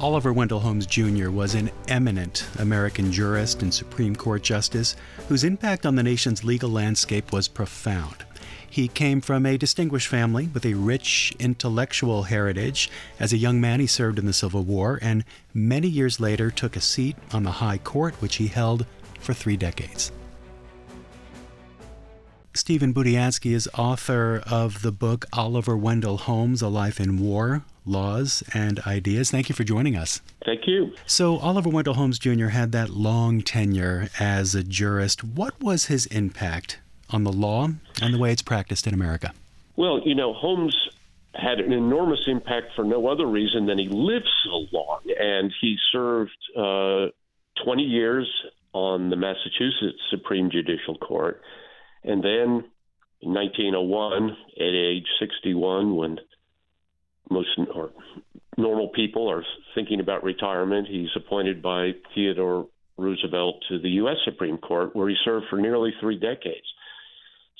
Oliver Wendell Holmes Jr. was an eminent American jurist and Supreme Court justice whose impact on the nation's legal landscape was profound. He came from a distinguished family with a rich intellectual heritage. As a young man, he served in the Civil War and many years later took a seat on the High Court, which he held for three decades. Stephen Budiansky is author of the book Oliver Wendell Holmes A Life in War, Laws, and Ideas. Thank you for joining us. Thank you. So, Oliver Wendell Holmes Jr. had that long tenure as a jurist. What was his impact on the law and the way it's practiced in America? Well, you know, Holmes had an enormous impact for no other reason than he lived so long. And he served uh, 20 years on the Massachusetts Supreme Judicial Court. And then in 1901, at age 61, when most or normal people are thinking about retirement, he's appointed by Theodore Roosevelt to the U.S. Supreme Court, where he served for nearly three decades.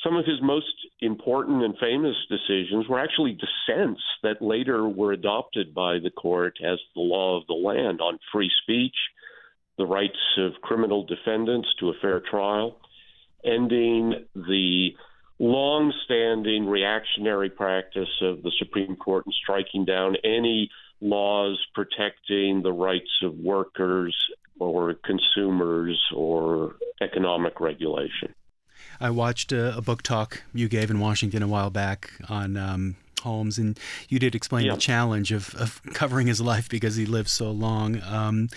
Some of his most important and famous decisions were actually dissents that later were adopted by the court as the law of the land on free speech, the rights of criminal defendants to a fair trial, ending the long standing reactionary practice of the Supreme Court in striking down any laws protecting the rights of workers or consumers or economic regulation. I watched a, a book talk you gave in Washington a while back on um, Holmes, and you did explain the challenge of, of covering his life because he lived so long. Um,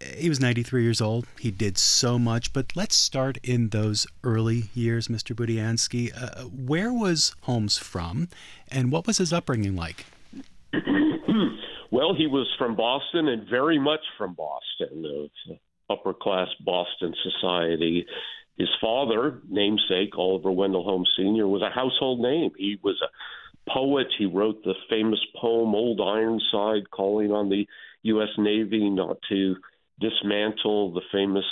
he was 93 years old. He did so much, but let's start in those early years, Mr. Budiansky. Uh, where was Holmes from, and what was his upbringing like? well, he was from Boston and very much from Boston, of upper class Boston society. His father, namesake Oliver Wendell Holmes Sr., was a household name. He was a poet. He wrote the famous poem Old Ironside, calling on the U.S. Navy not to dismantle the famous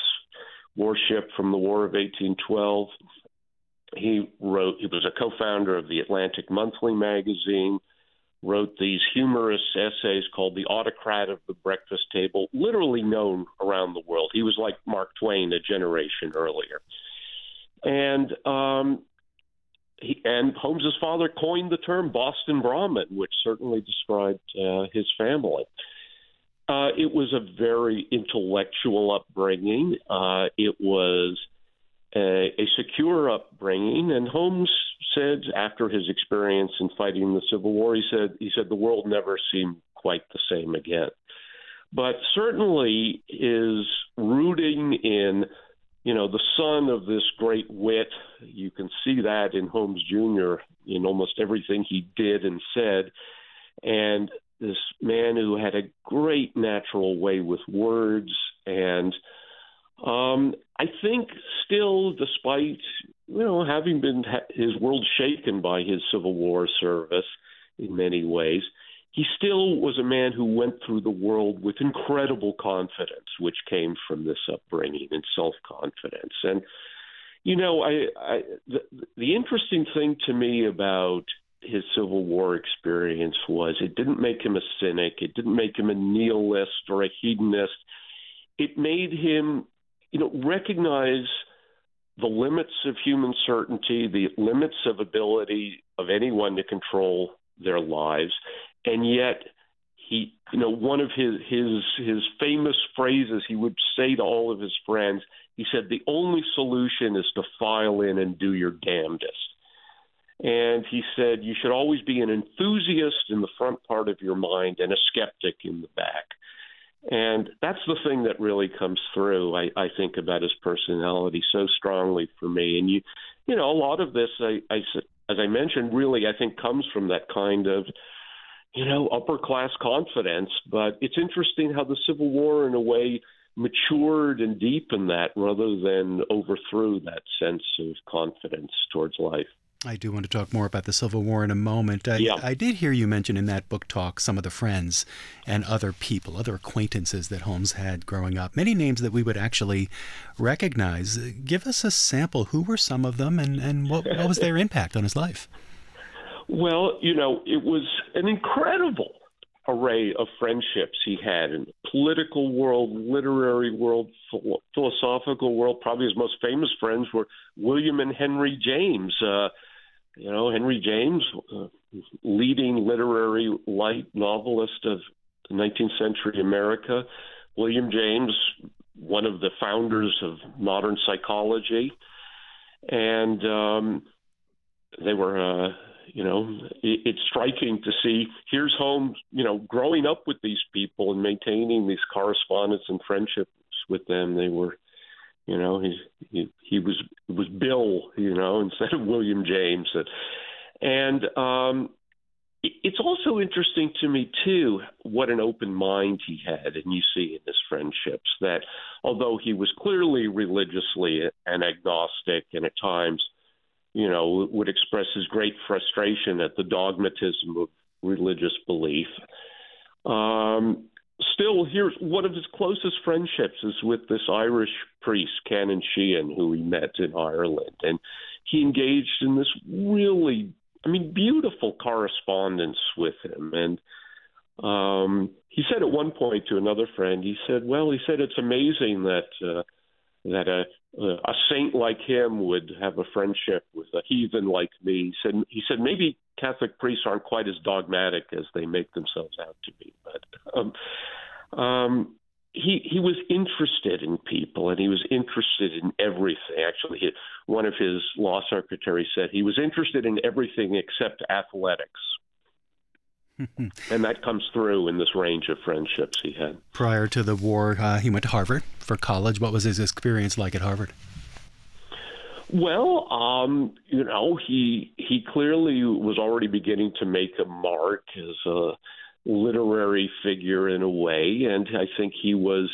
warship from the War of 1812. He wrote, he was a co founder of the Atlantic Monthly magazine, wrote these humorous essays called The Autocrat of the Breakfast Table, literally known around the world. He was like Mark Twain a generation earlier. And um, he, and Holmes's father coined the term Boston Brahmin, which certainly described uh, his family. Uh, it was a very intellectual upbringing. Uh, it was a, a, secure upbringing, and Holmes said after his experience in fighting the Civil War, he said he said the world never seemed quite the same again. But certainly, his rooting in you know the son of this great wit, you can see that in Holmes Jr. in almost everything he did and said, and this man who had a great natural way with words and um, I think still, despite you know having been his world shaken by his Civil War service in many ways, he still was a man who went through the world with incredible confidence, which came from this upbringing and self confidence. And you know, I, I the, the interesting thing to me about his Civil War experience was. It didn't make him a cynic. It didn't make him a nihilist or a hedonist. It made him, you know, recognize the limits of human certainty, the limits of ability of anyone to control their lives, and yet he, you know, one of his his his famous phrases he would say to all of his friends. He said, "The only solution is to file in and do your damnedest." And he said, You should always be an enthusiast in the front part of your mind and a skeptic in the back. And that's the thing that really comes through, I, I think, about his personality so strongly for me. And you, you know, a lot of this, I, I, as I mentioned, really, I think comes from that kind of, you know, upper class confidence. But it's interesting how the Civil War, in a way, matured and deepened that rather than overthrew that sense of confidence towards life. I do want to talk more about the Civil War in a moment. I, yeah. I did hear you mention in that book talk some of the friends and other people, other acquaintances that Holmes had growing up. Many names that we would actually recognize. Give us a sample. Who were some of them, and, and what, what was their impact on his life? Well, you know, it was an incredible array of friendships he had in the political world, literary world, philosophical world. Probably his most famous friends were William and Henry James. Uh, you know, Henry James, uh, leading literary light novelist of 19th century America. William James, one of the founders of modern psychology. And um, they were, uh, you know, it, it's striking to see here's Holmes, you know, growing up with these people and maintaining these correspondence and friendships with them. They were, you know, he he, he was it was Bill, you know, instead of William James, and um, it's also interesting to me too what an open mind he had, and you see in his friendships that although he was clearly religiously an agnostic and at times you know, would express his great frustration at the dogmatism of religious belief. Um, still, here's one of his closest friendships is with this Irish priest, Canon Sheehan, who he met in Ireland, and he engaged in this really, I mean, beautiful correspondence with him. And um, he said at one point to another friend, he said, "Well, he said it's amazing that." Uh, that a a saint like him would have a friendship with a heathen like me. He said he said maybe Catholic priests aren't quite as dogmatic as they make themselves out to be, but um, um, he he was interested in people and he was interested in everything. Actually, he, one of his law secretaries said he was interested in everything except athletics. and that comes through in this range of friendships he had. Prior to the war, uh, he went to Harvard for college. What was his experience like at Harvard? Well, um, you know, he he clearly was already beginning to make a mark as a literary figure in a way, and I think he was,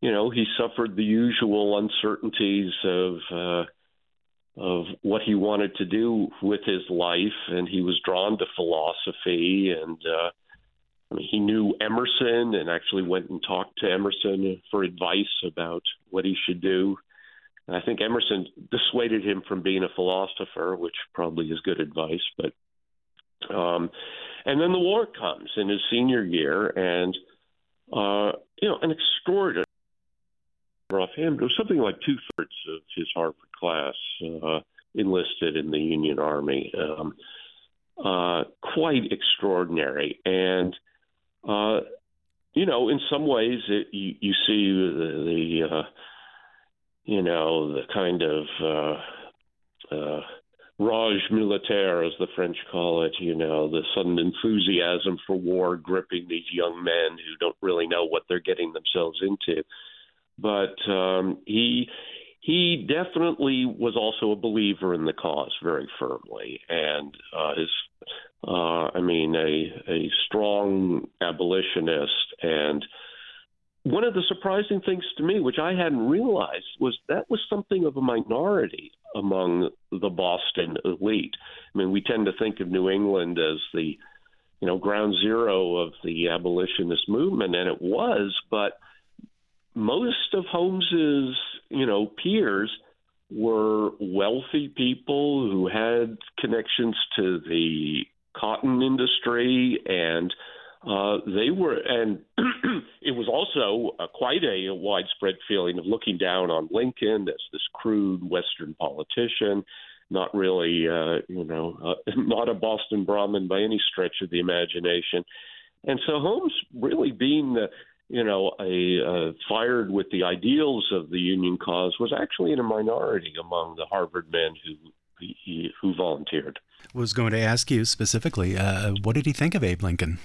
you know, he suffered the usual uncertainties of. Uh, of what he wanted to do with his life, and he was drawn to philosophy. And uh, I mean, he knew Emerson, and actually went and talked to Emerson for advice about what he should do. And I think Emerson dissuaded him from being a philosopher, which probably is good advice. But um, and then the war comes in his senior year, and uh, you know, an extraordinary offhand, it was something like two thirds of his Harvard class uh, enlisted in the Union Army. Um, uh, quite extraordinary, and uh, you know, in some ways, it, you, you see the, the uh, you know the kind of uh, uh, rage militaire, as the French call it, you know, the sudden enthusiasm for war gripping these young men who don't really know what they're getting themselves into but um, he he definitely was also a believer in the cause very firmly, and uh, his uh, I mean a a strong abolitionist and. One of the surprising things to me, which I hadn't realized, was that was something of a minority among the Boston elite. I mean, we tend to think of New England as the, you know, ground zero of the abolitionist movement, and it was, but most of Holmes's, you know, peers were wealthy people who had connections to the cotton industry and uh, they were, and it was also quite a, a widespread feeling of looking down on Lincoln as this crude Western politician, not really, uh, you know, uh, not a Boston Brahmin by any stretch of the imagination. And so Holmes really being the you know, a uh, fired with the ideals of the Union cause was actually in a minority among the Harvard men who he, who volunteered. Was going to ask you specifically, uh, what did he think of Abe Lincoln?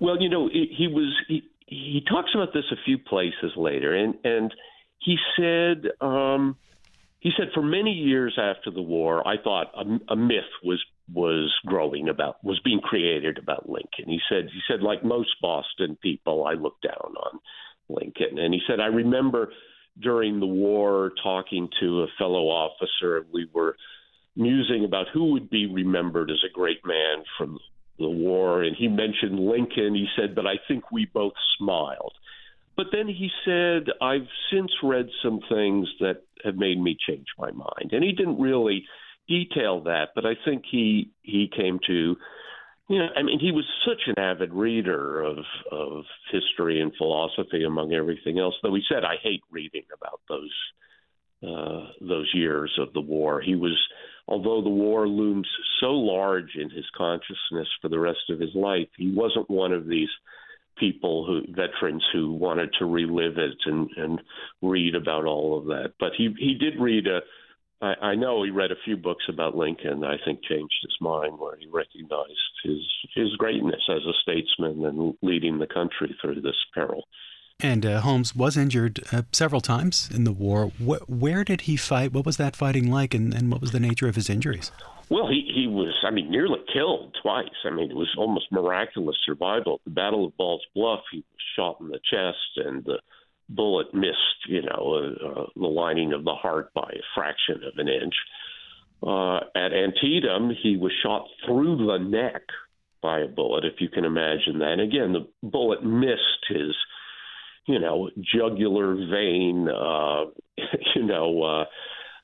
Well, you know, he, he was he, he talks about this a few places later, and and he said um, he said for many years after the war, I thought a, a myth was was growing about was being created about Lincoln. He said he said like most Boston people, I looked down on Lincoln, and he said I remember during the war talking to a fellow officer, and we were musing about who would be remembered as a great man from the war, and he mentioned Lincoln. He said, but I think we both smiled. But then he said, I've since read some things that have made me change my mind. And he didn't really detail that, but I think he he came to you know, I mean, he was such an avid reader of of history and philosophy, among everything else. Though he said, "I hate reading about those uh, those years of the war." He was, although the war looms so large in his consciousness for the rest of his life, he wasn't one of these people who veterans who wanted to relive it and and read about all of that. But he he did read a I, I know he read a few books about Lincoln. I think changed his mind, where he recognized his his greatness as a statesman and leading the country through this peril. And uh, Holmes was injured uh, several times in the war. Wh- where did he fight? What was that fighting like, and, and what was the nature of his injuries? Well, he, he was, I mean, nearly killed twice. I mean, it was almost miraculous survival. At the Battle of Ball's Bluff, he was shot in the chest, and the bullet missed, you know, uh, uh, the lining of the heart by a fraction of an inch. Uh, at Antietam, he was shot through the neck by a bullet, if you can imagine that. And again, the bullet missed his, you know, jugular vein, uh, you know, uh,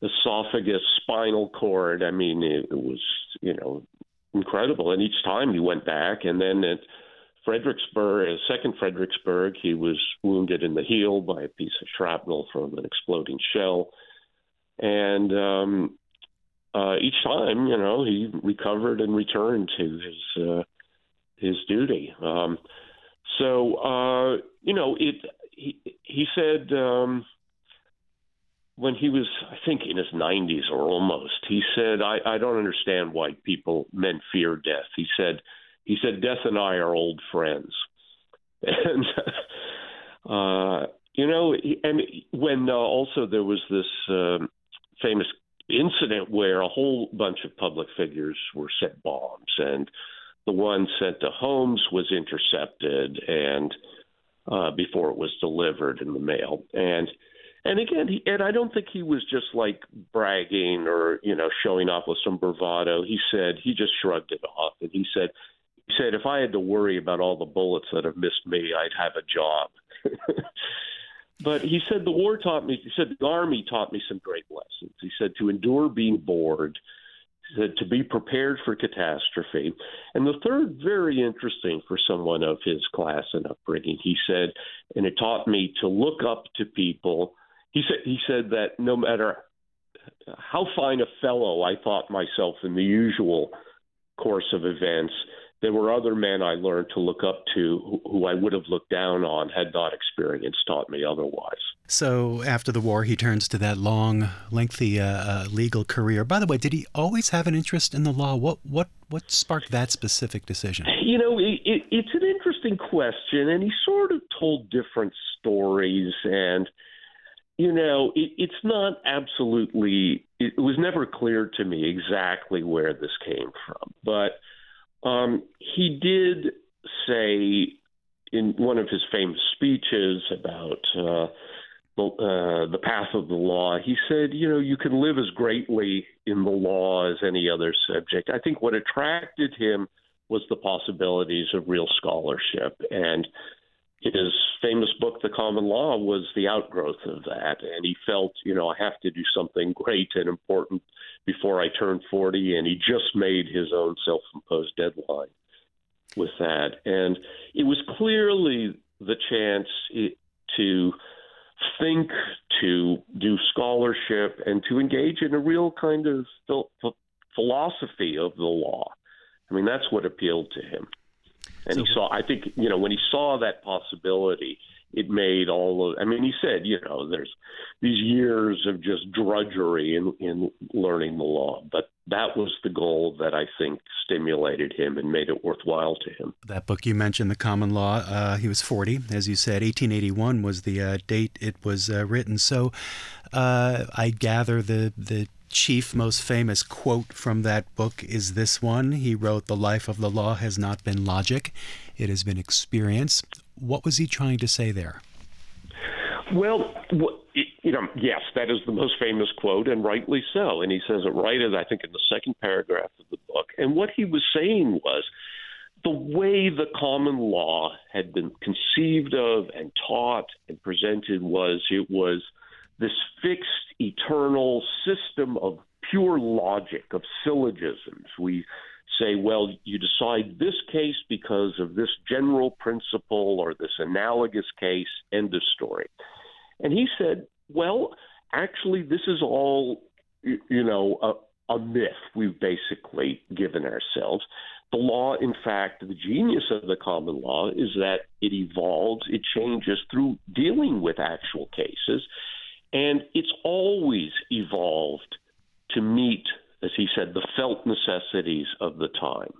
esophagus, spinal cord. I mean, it, it was, you know, incredible. And each time he went back, and then at Fredericksburg, second Fredericksburg, he was wounded in the heel by a piece of shrapnel from an exploding shell, and um, uh, each time, you know, he recovered and returned to his uh, his duty. Um, so, uh, you know, it. He, he said um, when he was, I think, in his 90s or almost, he said, I, "I don't understand why people men fear death." He said he said, Death and I are old friends. And, uh, you know, and when uh, also there was this um, famous incident where a whole bunch of public figures were sent bombs, and the one sent to Holmes was intercepted, and uh, before it was delivered in the mail, and and again, he, and I don't think he was just like bragging or you know showing off with some bravado. He said he just shrugged it off, and he said he said, if I had to worry about all the bullets that have missed me, I'd have a job. but he said the war taught me, he said the army taught me some great lessons. He said to endure being bored, he said to be prepared for catastrophe. And the third, very interesting for someone of his class and upbringing, he said, and it taught me to look up to people. He said, he said that no matter how fine a fellow I thought myself in the usual course of events, there were other men I learned to look up to who, I would have looked down on had not experience taught me otherwise. So after the war, he turns to that long, lengthy uh, uh, legal career. By the way, did he always have an interest in the law? What what what sparked that specific decision? You know, it, it, it's an interesting question, and he sort of told different stories and you know, it, it's not absolutely, it was never clear to me exactly where this came from. But um, he did say in one of his famous speeches about uh, the, uh, the path of the law, he said, you know, you can live as greatly in the law as any other subject. I think what attracted him was the possibilities of real scholarship. And his famous book, The Common Law, was the outgrowth of that. And he felt, you know, I have to do something great and important before I turn 40. And he just made his own self imposed deadline with that. And it was clearly the chance to think, to do scholarship, and to engage in a real kind of philosophy of the law. I mean, that's what appealed to him. And so, he saw, I think, you know, when he saw that possibility, it made all of, I mean, he said, you know, there's these years of just drudgery in, in learning the law. But that was the goal that I think stimulated him and made it worthwhile to him. That book you mentioned, The Common Law, uh, he was 40, as you said. 1881 was the uh, date it was uh, written. So uh, I gather the, the chief, most famous quote from that book is this one. He wrote, The life of the law has not been logic, it has been experience. What was he trying to say there? Well, you know, yes, that is the most famous quote, and rightly so. And he says it right, as I think, in the second paragraph of the book. And what he was saying was the way the common law had been conceived of and taught and presented was it was – this fixed, eternal system of pure logic, of syllogisms. We say, well, you decide this case because of this general principle or this analogous case, end of story. And he said, well, actually, this is all, you know, a, a myth we've basically given ourselves. The law, in fact, the genius of the common law is that it evolves, it changes through dealing with actual cases, and it's always evolved to meet, as he said, the felt necessities of the time.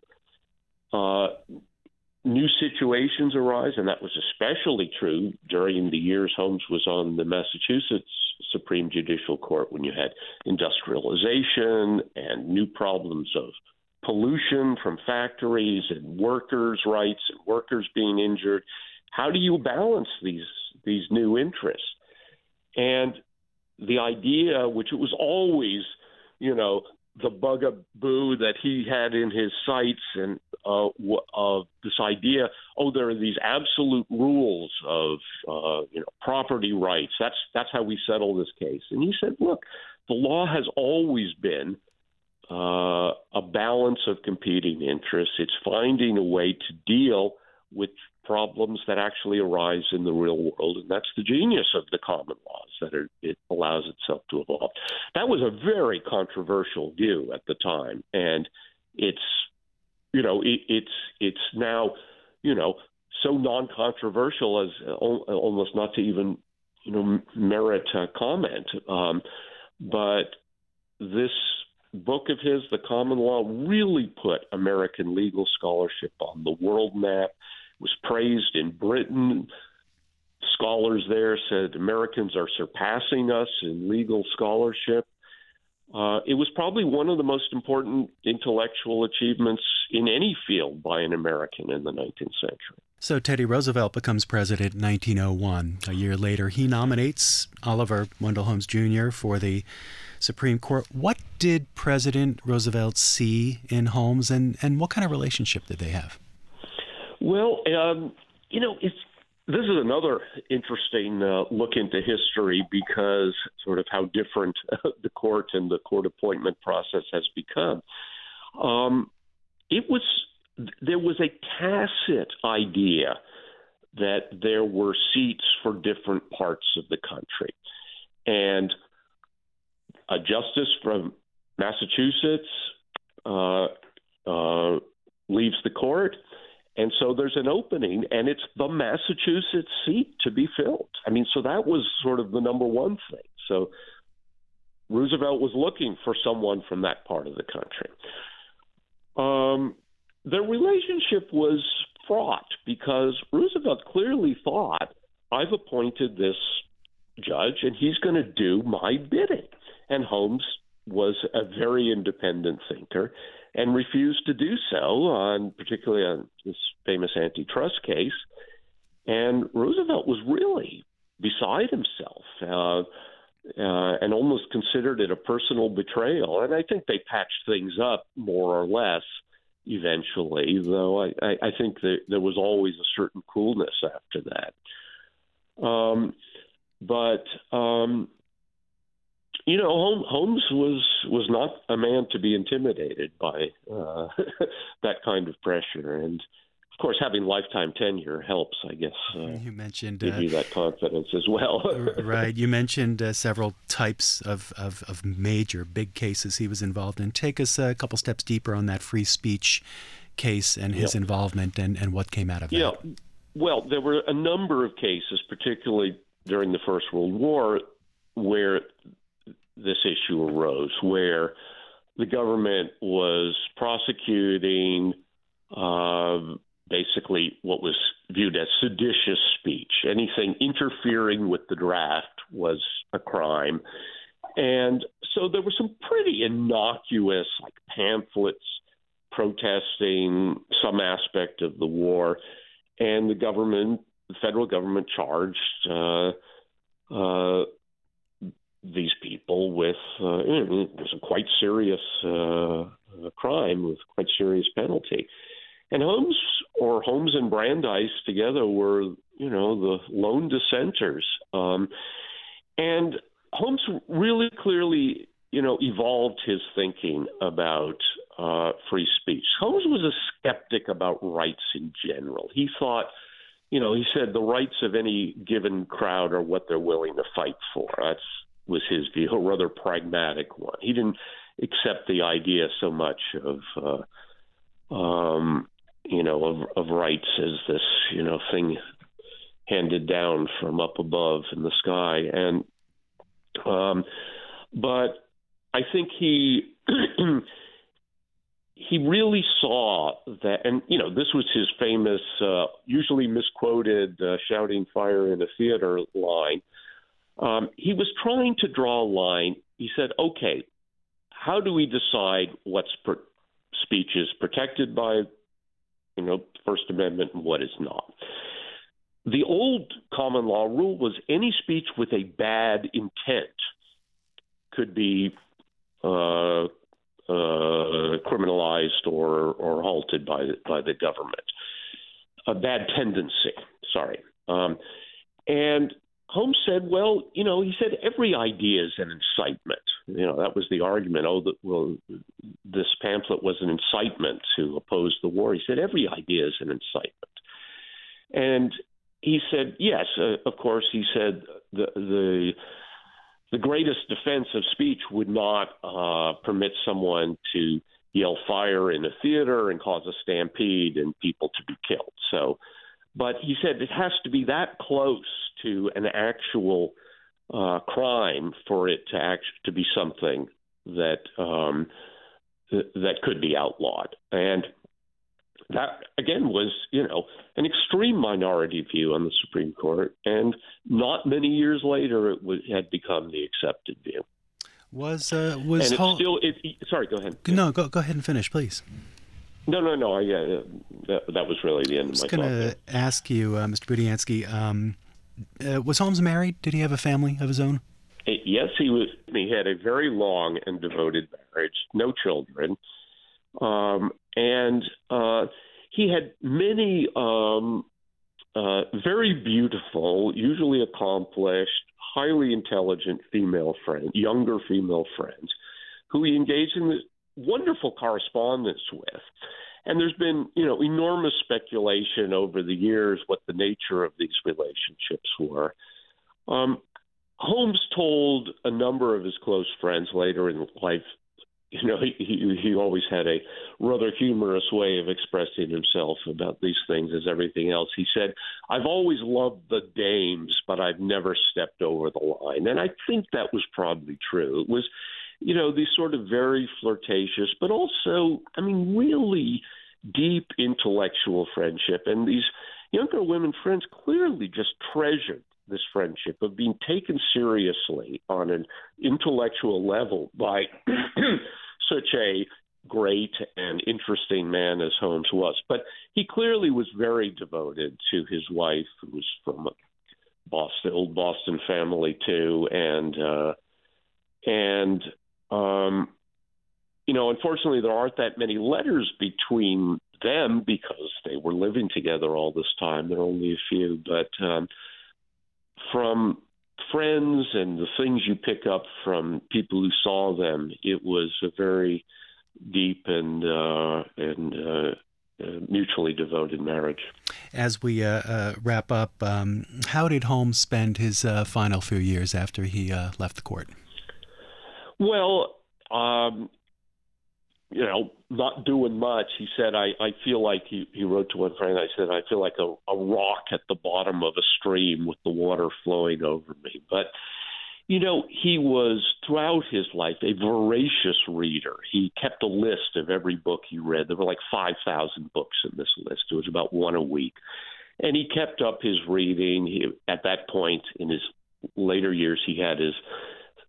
Uh, new situations arise, and that was especially true during the years Holmes was on the Massachusetts Supreme Judicial Court when you had industrialization and new problems of pollution from factories and workers' rights and workers being injured. How do you balance these these new interests? And the idea, which it was always, you know, the bugaboo that he had in his sights and uh, of this idea, oh, there are these absolute rules of uh, you know property rights. That's that's how we settle this case. And he said, look, the law has always been uh, a balance of competing interests. It's finding a way to deal with problems that actually arise in the real world, and that's the genius of the common laws that are, it allows itself to evolve. That was a very controversial view at the time, and it's you know it, it's it's now you know so non-controversial as almost not to even you know merit a comment. Um, but this book of his, The Common Law, really put American legal scholarship on the world map. Was praised in Britain. Scholars there said Americans are surpassing us in legal scholarship. Uh, it was probably one of the most important intellectual achievements in any field by an American in the 19th century. So Teddy Roosevelt becomes president in 1901. A year later, he nominates Oliver Wendell Holmes Jr. for the Supreme Court. What did President Roosevelt see in Holmes, and, and what kind of relationship did they have? Well, um, you know, it's this is another interesting uh, look into history because sort of how different the court and the court appointment process has become. Um, it was there was a tacit idea that there were seats for different parts of the country, and a justice from Massachusetts uh, uh, leaves the court. And so there's an opening, and it's the Massachusetts seat to be filled. I mean, so that was sort of the number one thing. So Roosevelt was looking for someone from that part of the country. Um, their relationship was fraught because Roosevelt clearly thought, I've appointed this judge, and he's going to do my bidding. And Holmes was a very independent thinker and refused to do so on particularly on this famous antitrust case. And Roosevelt was really beside himself uh, uh, and almost considered it a personal betrayal. And I think they patched things up more or less eventually, though I, I, I think that there was always a certain coolness after that. Um, but um, you know, Holmes was was not a man to be intimidated by uh, that kind of pressure, and of course, having lifetime tenure helps. I guess uh, you mentioned give uh, you that confidence as well. right. You mentioned uh, several types of, of, of major big cases he was involved in. Take us a couple steps deeper on that free speech case and his yeah. involvement and, and what came out of it. yeah. that. Well, there were a number of cases, particularly during the First World War, where this issue arose, where the government was prosecuting uh, basically what was viewed as seditious speech. Anything interfering with the draft was a crime. And so there were some pretty innocuous, like pamphlets protesting some aspect of the war. And the government, the federal government, charged uh, these people with uh, it was a quite serious uh, crime with quite serious penalty. And Holmes or Holmes and Brandeis together were, you know, the lone dissenters. Um, and Holmes really clearly, you know, evolved his thinking about uh, free speech. Holmes was a skeptic about rights in general. He thought, you know, he said the rights of any given crowd are what they're willing to fight for. That's was his view, a rather pragmatic one. He didn't accept the idea so much of, uh, um, you know, of, of rights as this, you know, thing handed down from up above in the sky. And, um, but I think he. he really saw that, and you know, this was his famous, uh, usually misquoted, uh, "shouting fire in a theater" line. Um, he was trying to draw a line. He said, "Okay, how do we decide what's per- speech is protected by, you know, First Amendment and what is not?" The old common law rule was any speech with a bad intent could be uh, uh, criminalized or, or halted by the, by the government. A bad tendency, sorry. Um, and Holmes said, well, you know, he said every idea is an incitement. You know, that was the argument. Oh, the, well, this pamphlet was an incitement to oppose the war. He said every idea is an incitement. And he said, yes, uh, of course. He said the the the greatest defense of speech would not uh, permit someone to yell fire in a theater and cause a stampede and people to be killed. So, but he said it has to be that close to an actual uh, crime for it to act to be something that um, th- that could be outlawed. And that again was, you know, an extreme minority view on the Supreme Court, and not many years later, it was, had become the accepted view. Was uh, was still? It, sorry, go ahead. No, go go ahead and finish, please. No, no, no. Yeah, that, that was really the end of my. I was going to ask you, uh, Mr. Budiansky, um, uh, was Holmes married? Did he have a family of his own? Yes, he was. He had a very long and devoted marriage, no children. Um, and uh, he had many um, uh, very beautiful, usually accomplished, highly intelligent female friends, younger female friends, who he engaged in wonderful correspondence with. And there's been, you know, enormous speculation over the years what the nature of these relationships were. Um, Holmes told a number of his close friends later in life you know, he, he he always had a rather humorous way of expressing himself about these things as everything else. He said, "I've always loved the dames, but I've never stepped over the line," and I think that was probably true. It was, you know, these sort of very flirtatious, but also, I mean, really deep intellectual friendship, and these younger women friends clearly just treasured this friendship of being taken seriously on an intellectual level by such a great and interesting man as Holmes was. But he clearly was very devoted to his wife, who was from a Boston, old Boston family too, and uh, and um, you know, unfortunately, there aren't that many letters between them because they were living together all this time. There are only a few, but um, from friends and the things you pick up from people who saw them, it was a very deep and uh, and uh, uh, mutually devoted marriage. As we uh, uh, wrap up, um, how did Holmes spend his uh, final few years after he left the court? Well, um, you know, not doing much. He said, I, I feel like he, he wrote to one friend, I said, I feel like a, a rock at the bottom of a stream with the water flowing over me. But, you know, he was throughout his life a voracious reader. He kept a list of every book he read. There were like 5,000 books in this list. It was about one a week. And he kept up his reading. He, at that point in his later years, he had his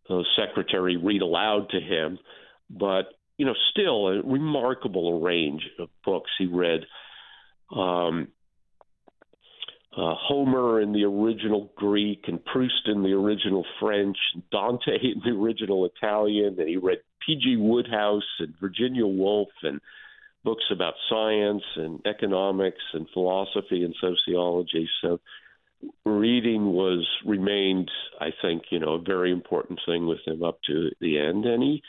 uh, secretary read aloud to him. But you know, still a remarkable range of books he read. Um, uh, Homer in the original Greek, and Proust in the original French, Dante in the original Italian, and he read P.G. Wodehouse and Virginia Woolf and books about science and economics and philosophy and sociology. So reading was remained, I think, you know, a very important thing with him up to the end, and he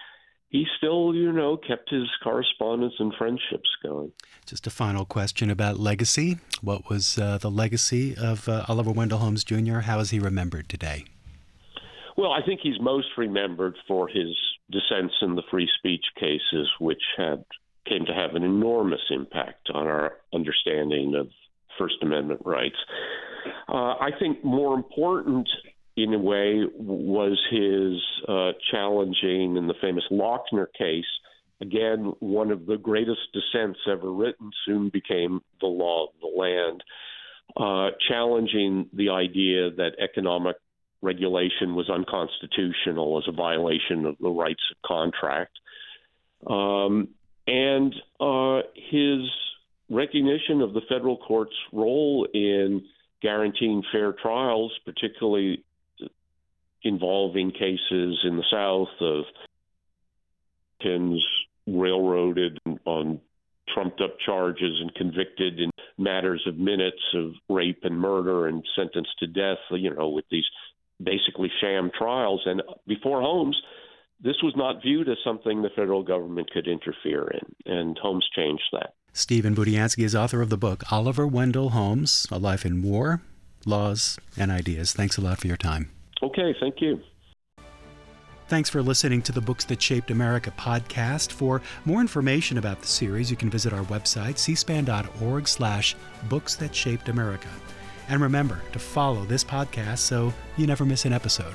he still, you know, kept his correspondence and friendships going. Just a final question about legacy. What was uh, the legacy of uh, Oliver Wendell Holmes Jr.? How is he remembered today? Well, I think he's most remembered for his dissents in the free speech cases, which had came to have an enormous impact on our understanding of First Amendment rights. Uh, I think more important in a way, was his uh, challenging in the famous Lochner case. Again, one of the greatest dissents ever written, soon became the law of the land, uh, challenging the idea that economic regulation was unconstitutional as a violation of the rights of contract. Um, and uh, his recognition of the federal court's role in guaranteing fair trials, particularly involving cases in the South of Americans railroaded on trumped up charges and convicted in matters of minutes of rape and murder and sentenced to death, you know, with these basically sham trials. And before Holmes, this was not viewed as something the federal government could interfere in, and Holmes changed that. Stephen Budiansky is author of the book Oliver Wendell Holmes A Life in War, Laws, and Ideas. Thanks a lot for your time. Okay, thank you. Thanks for listening to the Books That Shaped America podcast. For more information about the series, you can visit our website, cspan.org slash books that shaped America. And remember to follow this podcast so you never miss an episode.